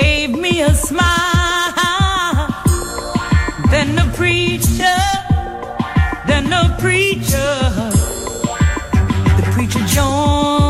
gave me a smile. Then the preacher, then the preacher, the preacher joined.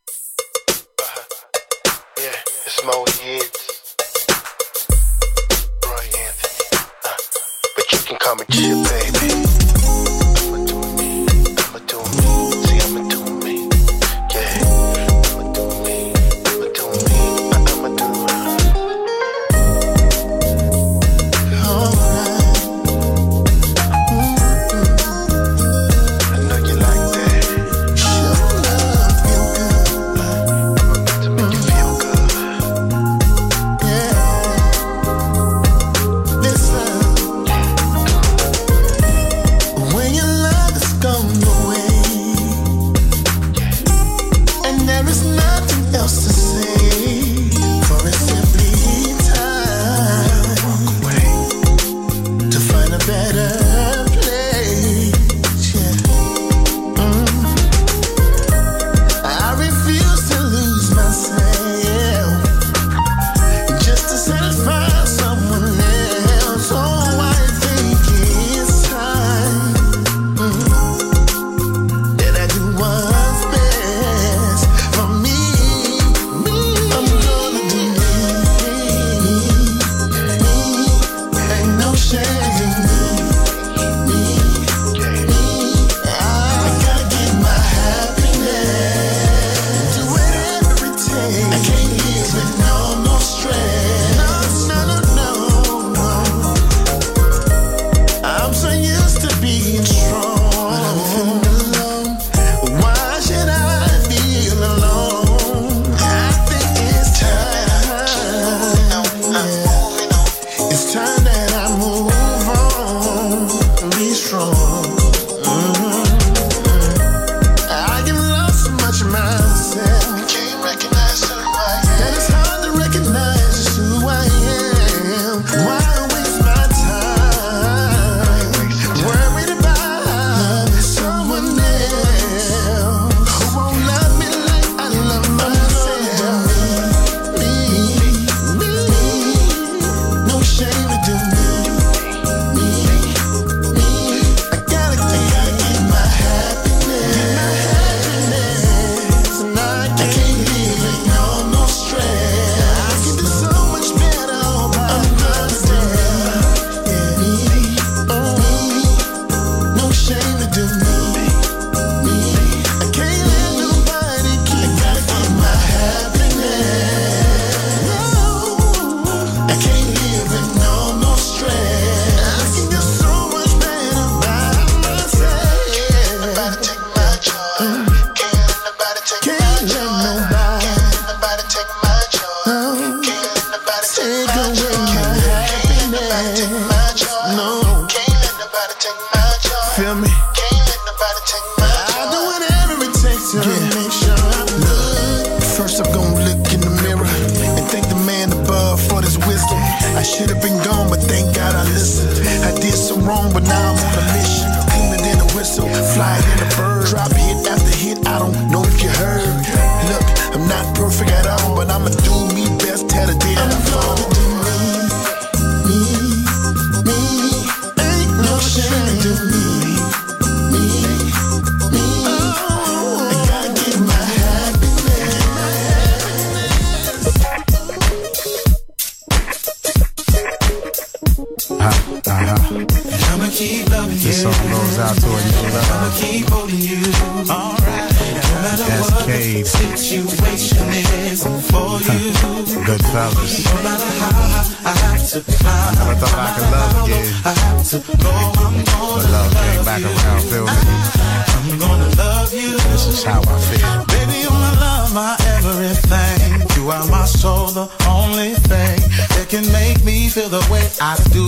You are my soul, the only thing that can make me feel the way I do.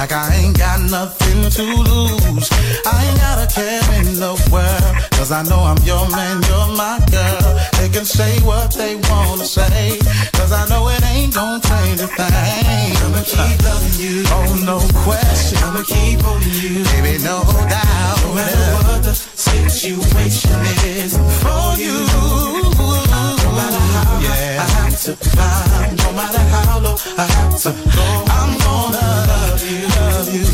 Like I ain't got nothing to lose. I ain't got a care in the world. Cause I know I'm your man, you're my girl. They can say what they wanna say. Cause I know it ain't gonna change a thing. I'ma keep loving you. Oh, no question. I'ma keep holding you. Baby, no doubt. No matter what the situation is for you no matter how I have to climb, no matter how low I have to go. I'm gonna love you, love you.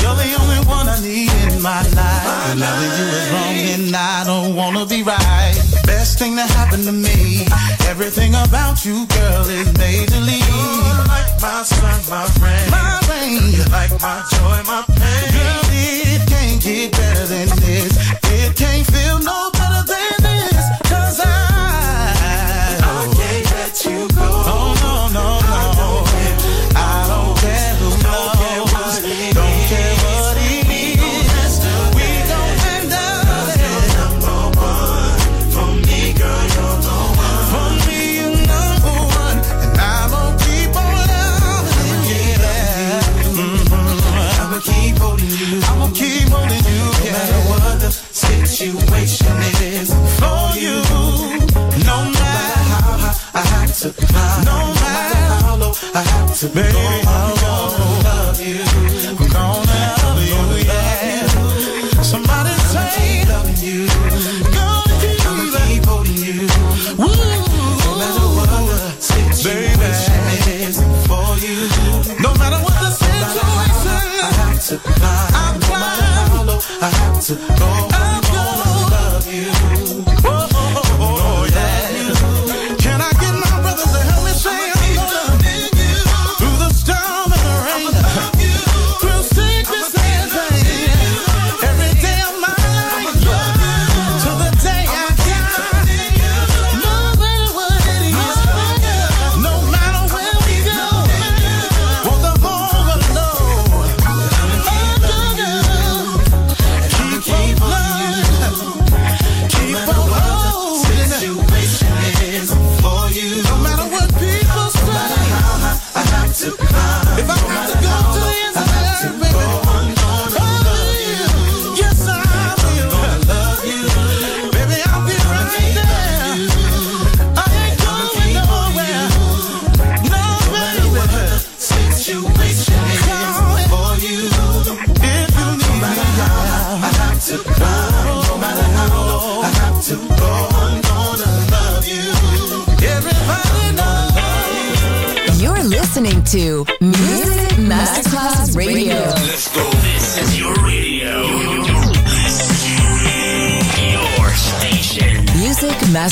You're the only one I need in my life. You is wrong and I don't wanna be right. Best thing to me. Everything about you, girl, is made to leave. You're like my sun, my rain. You're like my joy, my pain. Girl, it can't get better than this. It can't feel no than cause I, I can't let you go. to. No matter how low, I have to go. I'm gonna love you. I'm gonna love you. Somebody say. Gonna keep, gonna keep holding you. No matter what the situation is for you. No matter what the situation, I have. I'm I have to go. I'm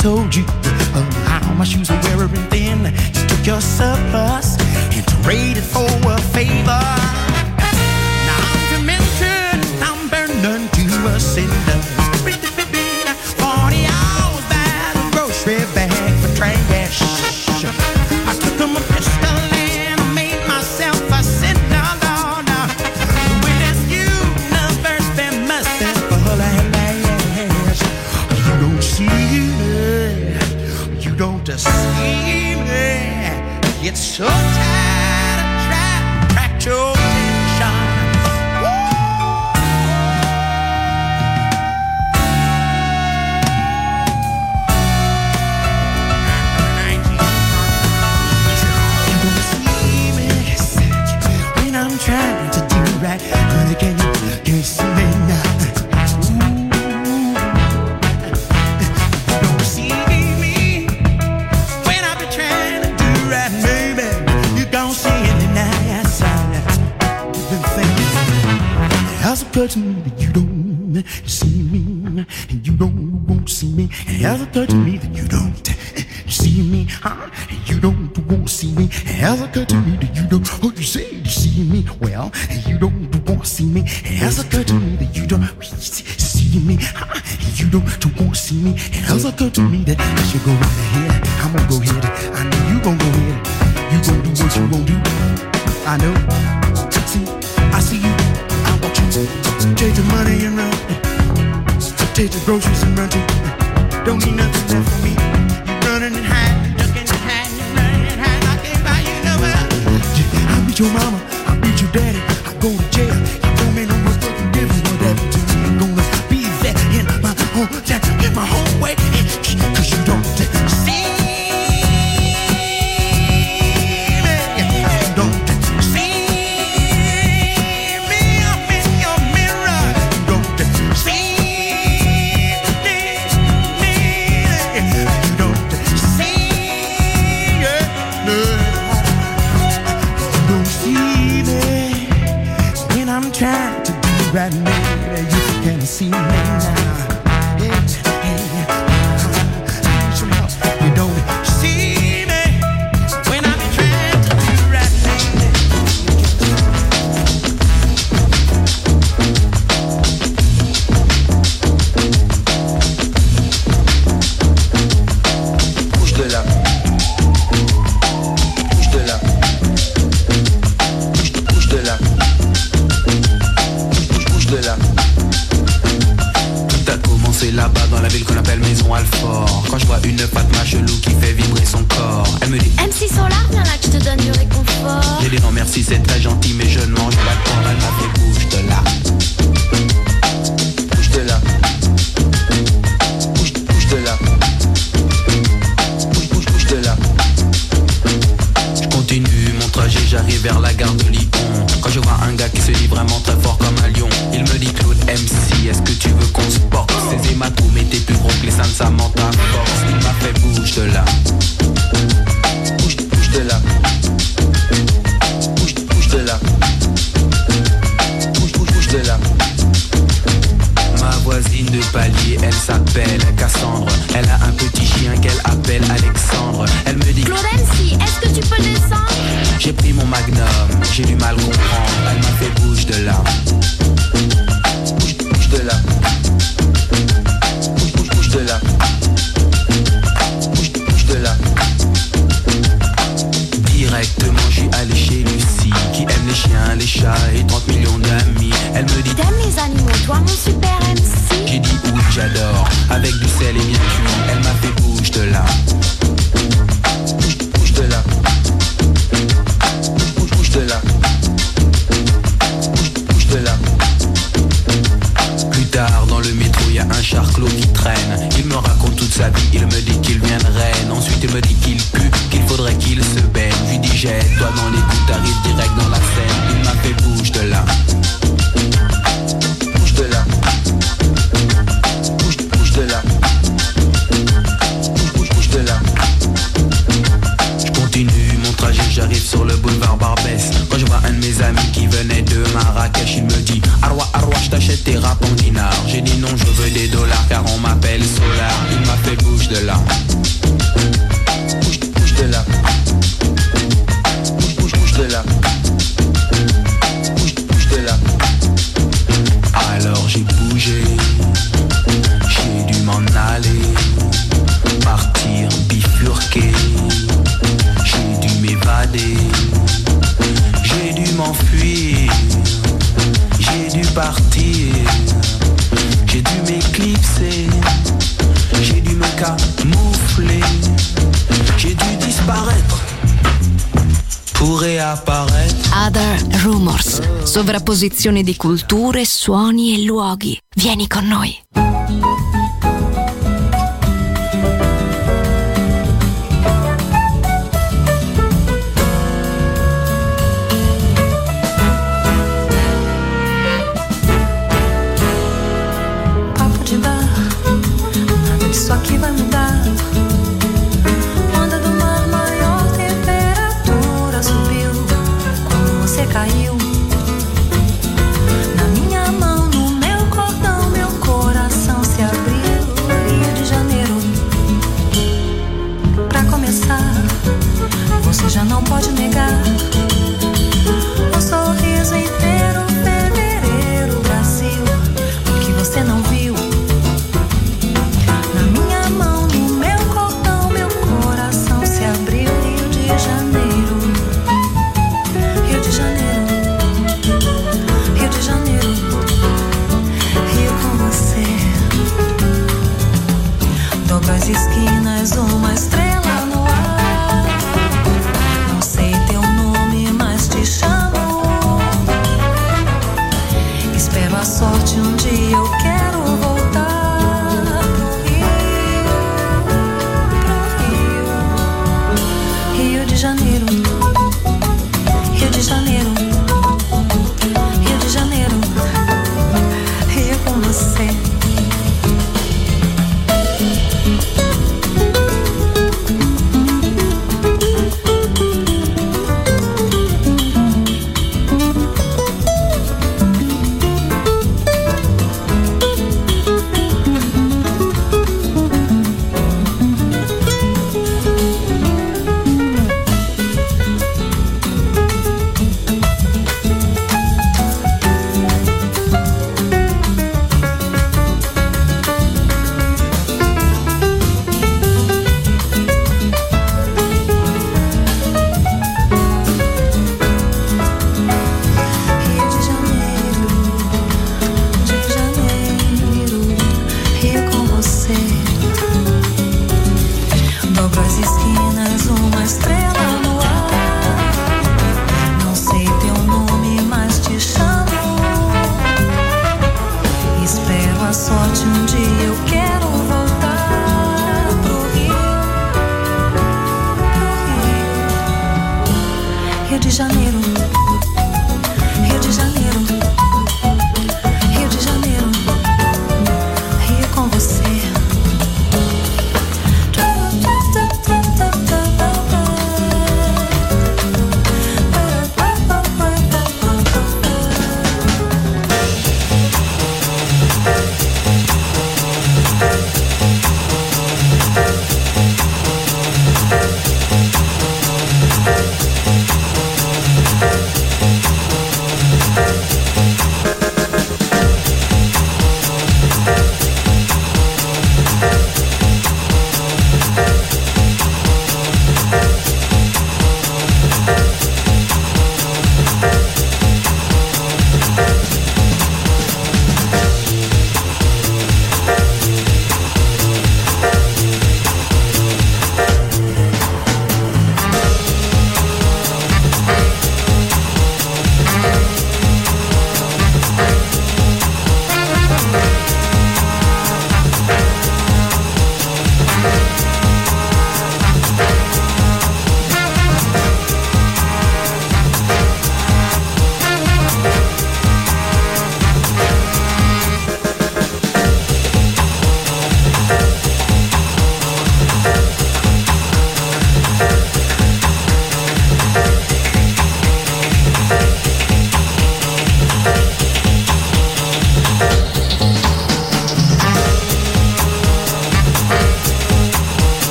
told you oh, how my shoes were wearing thin. You took your surplus and traded for a favor. Now I'm demented, I'm burning to a cinder. 40 hours by the grocery bag for trash. I took them de uma s'appelle Cassandre. Elle a un petit camouflé. J'ai dû disparaître pour réapparaître. Other Rumors, sovrapposizione di culture, suoni e luoghi. Vieni con noi.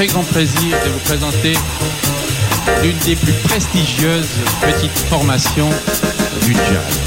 Très grand plaisir de vous présenter l'une des plus prestigieuses petites formations du jazz.